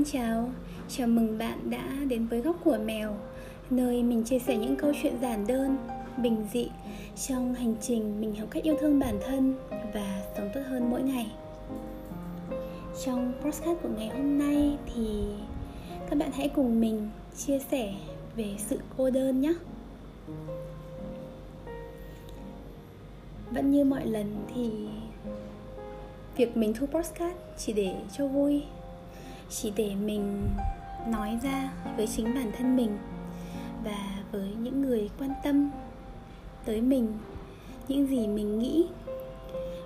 Xin chào, chào mừng bạn đã đến với Góc của Mèo Nơi mình chia sẻ những câu chuyện giản đơn, bình dị Trong hành trình mình học cách yêu thương bản thân và sống tốt hơn mỗi ngày. Trong podcast của ngày hôm nay thì các bạn hãy cùng mình chia sẻ về sự cô đơn nhé. Vẫn như mọi lần thì việc mình thu podcast chỉ để cho vui chỉ để mình nói ra với chính bản thân mình và với những người quan tâm tới mình, những gì mình nghĩ.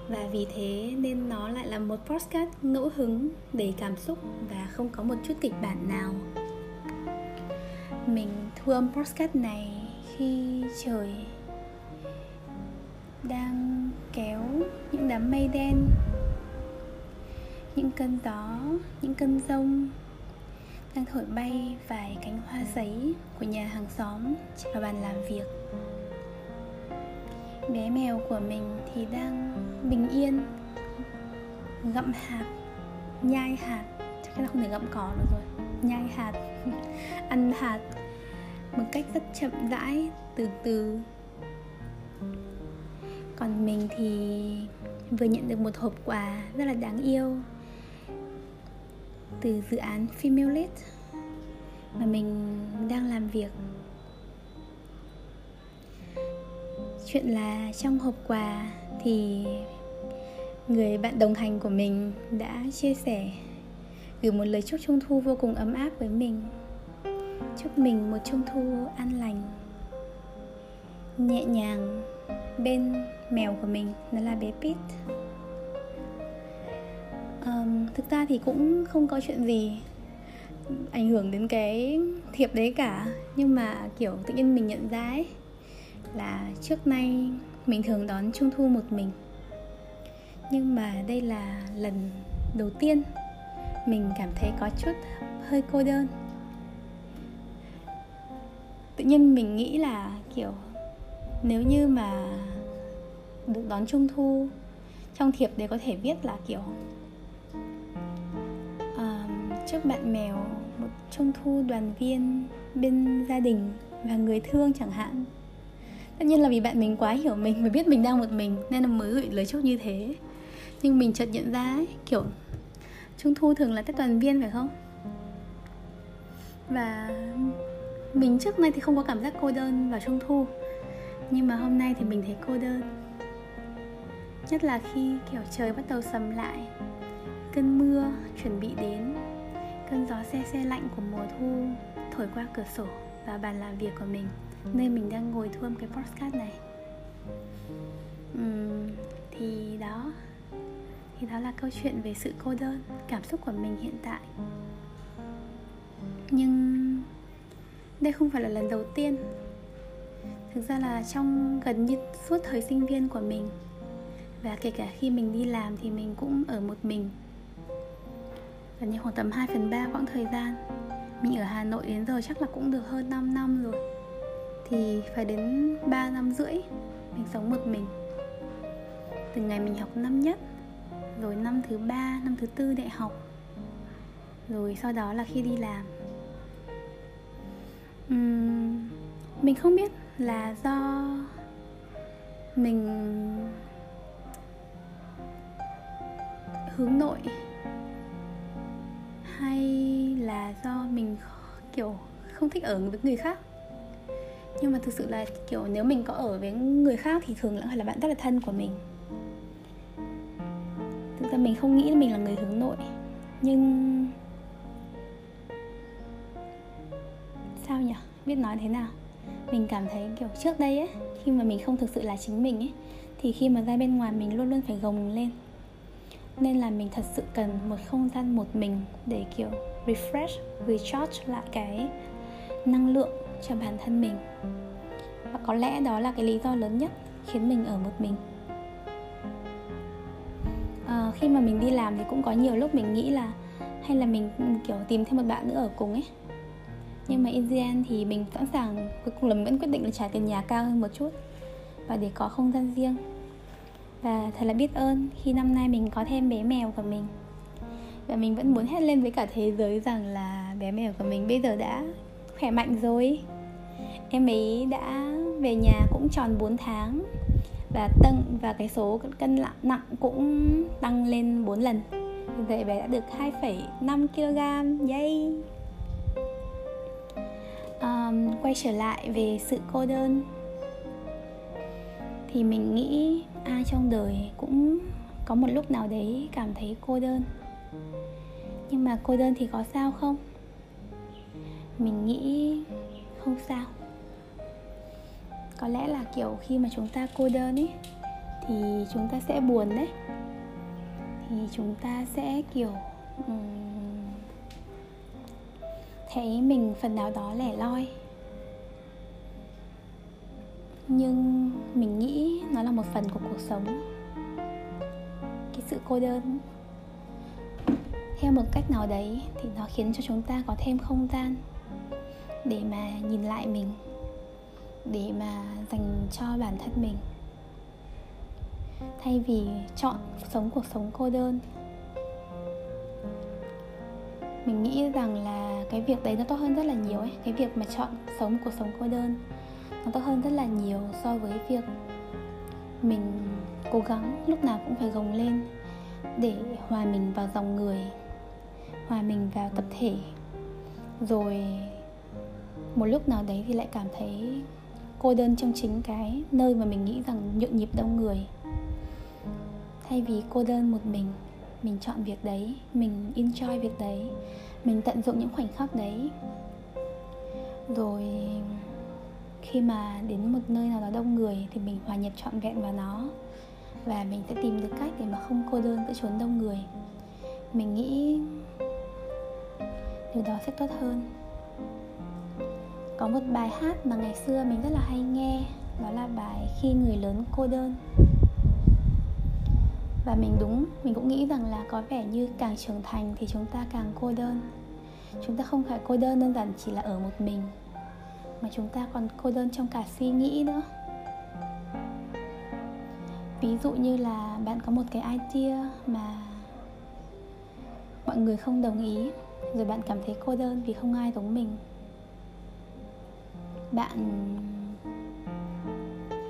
Và vì thế nên nó lại là một podcast ngẫu hứng đầy cảm xúc và không có một chút kịch bản nào. Mình thu âm podcast này khi trời đang kéo những đám mây đen những cơn gió, những cơn rông đang thổi bay vài cánh hoa giấy của nhà hàng xóm vào bàn làm việc. Bé mèo của mình thì đang bình yên, gặm hạt, nhai hạt. Chắc là không thể gặm cỏ được rồi. Nhai hạt, ăn hạt một cách rất chậm rãi, từ từ. Còn mình thì vừa nhận được một hộp quà rất là đáng yêu từ dự án Female Lit mà mình đang làm việc. Chuyện là trong hộp quà thì người bạn đồng hành của mình đã chia sẻ, gửi một lời chúc trung thu vô cùng ấm áp với mình. Chúc mình một trung thu an lành, nhẹ nhàng. Bên mèo của mình, nó là bé pit um, thực ra thì cũng không có chuyện gì ảnh hưởng đến cái thiệp đấy cả. Nhưng mà kiểu tự nhiên mình nhận ra ấy là trước nay mình thường đón trung thu một mình. Nhưng mà đây là lần đầu tiên mình cảm thấy có chút hơi cô đơn. Tự nhiên mình nghĩ là kiểu nếu như mà được đón trung thu trong thiệp đấy có thể viết là kiểu chúc bạn mèo một trung thu đoàn viên bên gia đình và người thương chẳng hạn. Tất nhiên là vì bạn mình quá hiểu mình và biết mình đang một mình nên là mới gửi lời chúc như thế. Nhưng mình chợt nhận ra ấy, kiểu trung thu thường là tết đoàn viên phải không? Và mình trước nay thì không có cảm giác cô đơn vào trung thu nhưng mà hôm nay thì mình thấy cô đơn. Nhất là khi kiểu trời bắt đầu sầm lại cơn mưa chuẩn bị đến cơn gió xe xe lạnh của mùa thu thổi qua cửa sổ và bàn làm việc của mình nơi mình đang ngồi thu âm cái podcast này. Uhm, thì đó. Thì đó là câu chuyện về sự cô đơn cảm xúc của mình hiện tại. Nhưng đây không phải là lần đầu tiên. Thực ra là trong gần như suốt thời sinh viên của mình và kể cả khi mình đi làm thì mình cũng ở một mình gần như khoảng tầm 2 phần 3 quãng thời gian. Mình ở Hà Nội đến giờ chắc là cũng được hơn 5 năm rồi. Thì phải đến 3 năm rưỡi Mình sống một mình. Từ ngày mình học năm nhất Rồi năm thứ ba, năm thứ tư đại học. Rồi sau đó là khi đi làm. Uhm, Mình không biết là do Mình hướng nội hay là do mình kiểu, không thích ở với người khác? Nhưng mà thực sự là, kiểu, nếu mình có ở với người khác thì thường lại là bạn rất là thân của mình. Thực ra mình không nghĩ là mình là người hướng nội, nhưng sao nhỉ? Biết nói thế nào? Mình cảm thấy, kiểu, trước đây ấy, khi mà mình không thực sự là chính mình ấy, thì khi mà ra bên ngoài mình luôn luôn phải gồng lên nên là mình thật sự cần một không gian một mình để kiểu refresh recharge lại cái năng lượng cho bản thân mình. Và có lẽ đó là cái lý do lớn nhất khiến mình ở một mình. À, khi mà mình đi làm thì cũng có nhiều lúc mình nghĩ là hay là mình ừ, kiểu tìm thêm một bạn nữa ở cùng ấy. Nhưng mà in the end thì mình sẵn sàng cuối cùng là mình vẫn quyết định là trả tiền nhà cao hơn một chút và để có không gian riêng và thật là biết ơn khi năm nay mình có thêm bé mèo của mình. Và mình vẫn muốn hét lên với cả thế giới rằng là bé mèo của mình bây giờ đã khỏe mạnh rồi. Em ấy đã về nhà cũng tròn 4 tháng và tăng và cái số cân nặng cũng tăng lên 4 lần. Vậy bé đã được 2,5 kg yay! Um, quay trở lại về sự cô đơn thì mình nghĩ ai trong đời cũng có một lúc nào đấy cảm thấy cô đơn. Nhưng mà cô đơn thì có sao không? Mình nghĩ không sao. Có lẽ là kiểu khi mà chúng ta cô đơn ấy thì chúng ta sẽ buồn đấy. Thì chúng ta sẽ kiểu um, thấy mình phần nào đó lẻ loi nhưng mình nghĩ nó là một phần của cuộc sống. Cái sự cô đơn. Theo một cách nào đấy thì nó khiến cho chúng ta có thêm không gian để mà nhìn lại mình, để mà dành cho bản thân mình. Thay vì chọn sống cuộc sống cô đơn. Mình nghĩ rằng là cái việc đấy nó tốt hơn rất là nhiều ấy. Cái việc mà chọn sống cuộc sống cô đơn nó tốt hơn rất là nhiều so với việc mình cố gắng lúc nào cũng phải gồng lên để hòa mình vào dòng người, hòa mình vào tập thể. Rồi một lúc nào đấy thì lại cảm thấy cô đơn trong chính cái nơi mà mình nghĩ rằng nhộn nhịp đông người. Thay vì cô đơn một mình mình chọn việc đấy, mình enjoy việc đấy, mình tận dụng những khoảnh khắc đấy. Rồi khi mà đến một nơi nào đó đông người thì mình hòa nhập trọn vẹn vào nó và mình sẽ tìm được cách để mà không cô đơn giữa chốn đông người. Mình nghĩ điều đó sẽ tốt hơn. Có một bài hát mà ngày xưa mình rất là hay nghe, đó là bài khi người lớn cô đơn. Và mình đúng, mình cũng nghĩ rằng là có vẻ như càng trưởng thành thì chúng ta càng cô đơn. Chúng ta không phải cô đơn đơn giản chỉ là ở một mình mà chúng ta còn cô đơn trong cả suy nghĩ nữa. Ví dụ như là bạn có một cái idea mà mọi người không đồng ý, rồi bạn cảm thấy cô đơn vì không ai giống mình. Bạn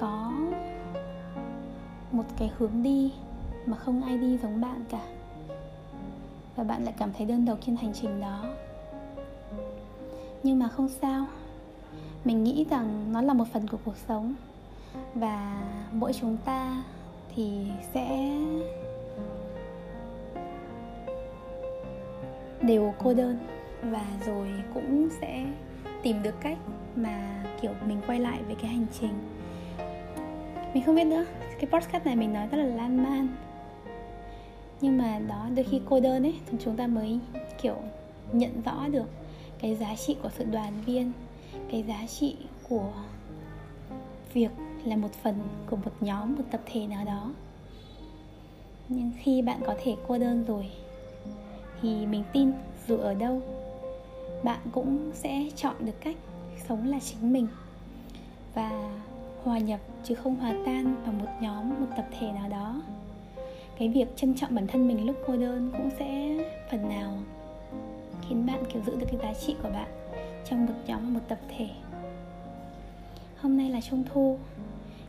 có một cái hướng đi mà không ai đi giống bạn cả. Và bạn lại cảm thấy đơn độc trên hành trình đó. Nhưng mà không sao mình nghĩ rằng nó là một phần của cuộc sống. Và mỗi chúng ta thì sẽ đều cô đơn và rồi cũng sẽ tìm được cách mà, kiểu, mình quay lại với cái hành trình. Mình không biết nữa, cái podcast này mình nói rất là lan man. Nhưng mà đó, đôi khi cô đơn ấy, thì chúng ta mới, kiểu, nhận rõ được cái giá trị của sự đoàn viên cái giá trị của việc là một phần của một nhóm, một tập thể nào đó. Nhưng khi bạn có thể cô đơn rồi, thì mình tin dù ở đâu, bạn cũng sẽ chọn được cách sống là chính mình và hòa nhập chứ không hòa tan vào một nhóm, một tập thể nào đó. Cái việc trân trọng bản thân mình lúc cô đơn cũng sẽ phần nào khiến bạn kiểu giữ được cái giá trị của bạn trong một nhóm một tập thể. Hôm nay là trung thu.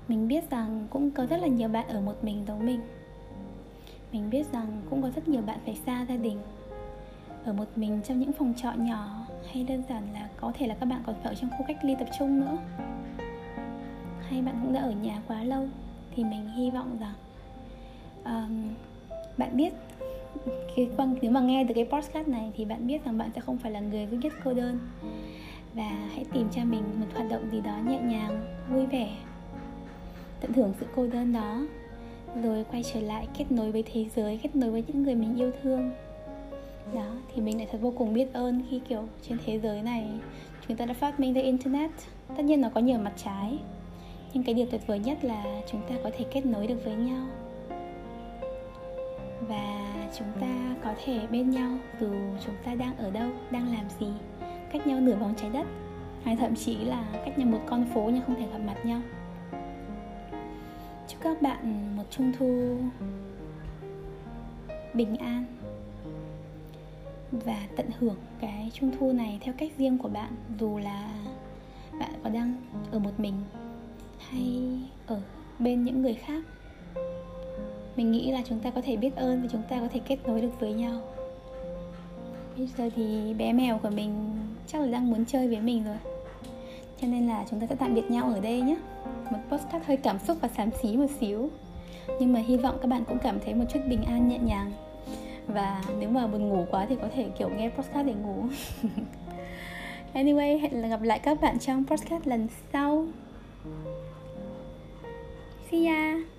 Mình biết rằng cũng có rất là nhiều bạn ở một mình giống mình. Mình biết rằng cũng có rất nhiều bạn phải xa gia đình. Ở một mình trong những phòng trọ nhỏ hay đơn giản là có thể là các bạn còn phải ở trong khu cách ly tập trung nữa. Hay bạn cũng đã ở nhà quá lâu thì mình hy vọng rằng um, bạn biết khi quan nếu mà nghe từ cái podcast này thì bạn biết rằng bạn sẽ không phải là người duy nhất cô đơn. Và hãy tìm cho mình một hoạt động gì đó nhẹ nhàng, vui vẻ, tận hưởng sự cô đơn đó, rồi quay trở lại kết nối với thế giới, kết nối với những người mình yêu thương. Đó, thì mình lại thật vô cùng biết ơn khi, kiểu, trên thế giới này chúng ta đã phát minh ra internet. Tất nhiên nó có nhiều mặt trái, nhưng cái điều tuyệt vời nhất là chúng ta có thể kết nối được với nhau. Và chúng ta có thể bên nhau dù chúng ta đang ở đâu, đang làm gì, cách nhau nửa vòng trái đất, hay thậm chí là cách nhau một con phố nhưng không thể gặp mặt nhau. Chúc các bạn một trung thu bình an và tận hưởng cái trung thu này theo cách riêng của bạn, dù là bạn có đang ở một mình hay ở bên những người khác mình nghĩ là chúng ta có thể biết ơn và chúng ta có thể kết nối được với nhau. Bây giờ thì bé mèo của mình chắc là đang muốn chơi với mình rồi. Cho nên là chúng ta sẽ tạm biệt nhau ở đây nhé. Một postcard hơi cảm xúc và xám xí một xíu. Nhưng mà hy vọng các bạn cũng cảm thấy một chút bình an nhẹ nhàng. Và nếu mà buồn ngủ quá thì có thể, kiểu, nghe podcast để ngủ. Anyway, hẹn gặp lại các bạn trong podcast lần sau. See ya!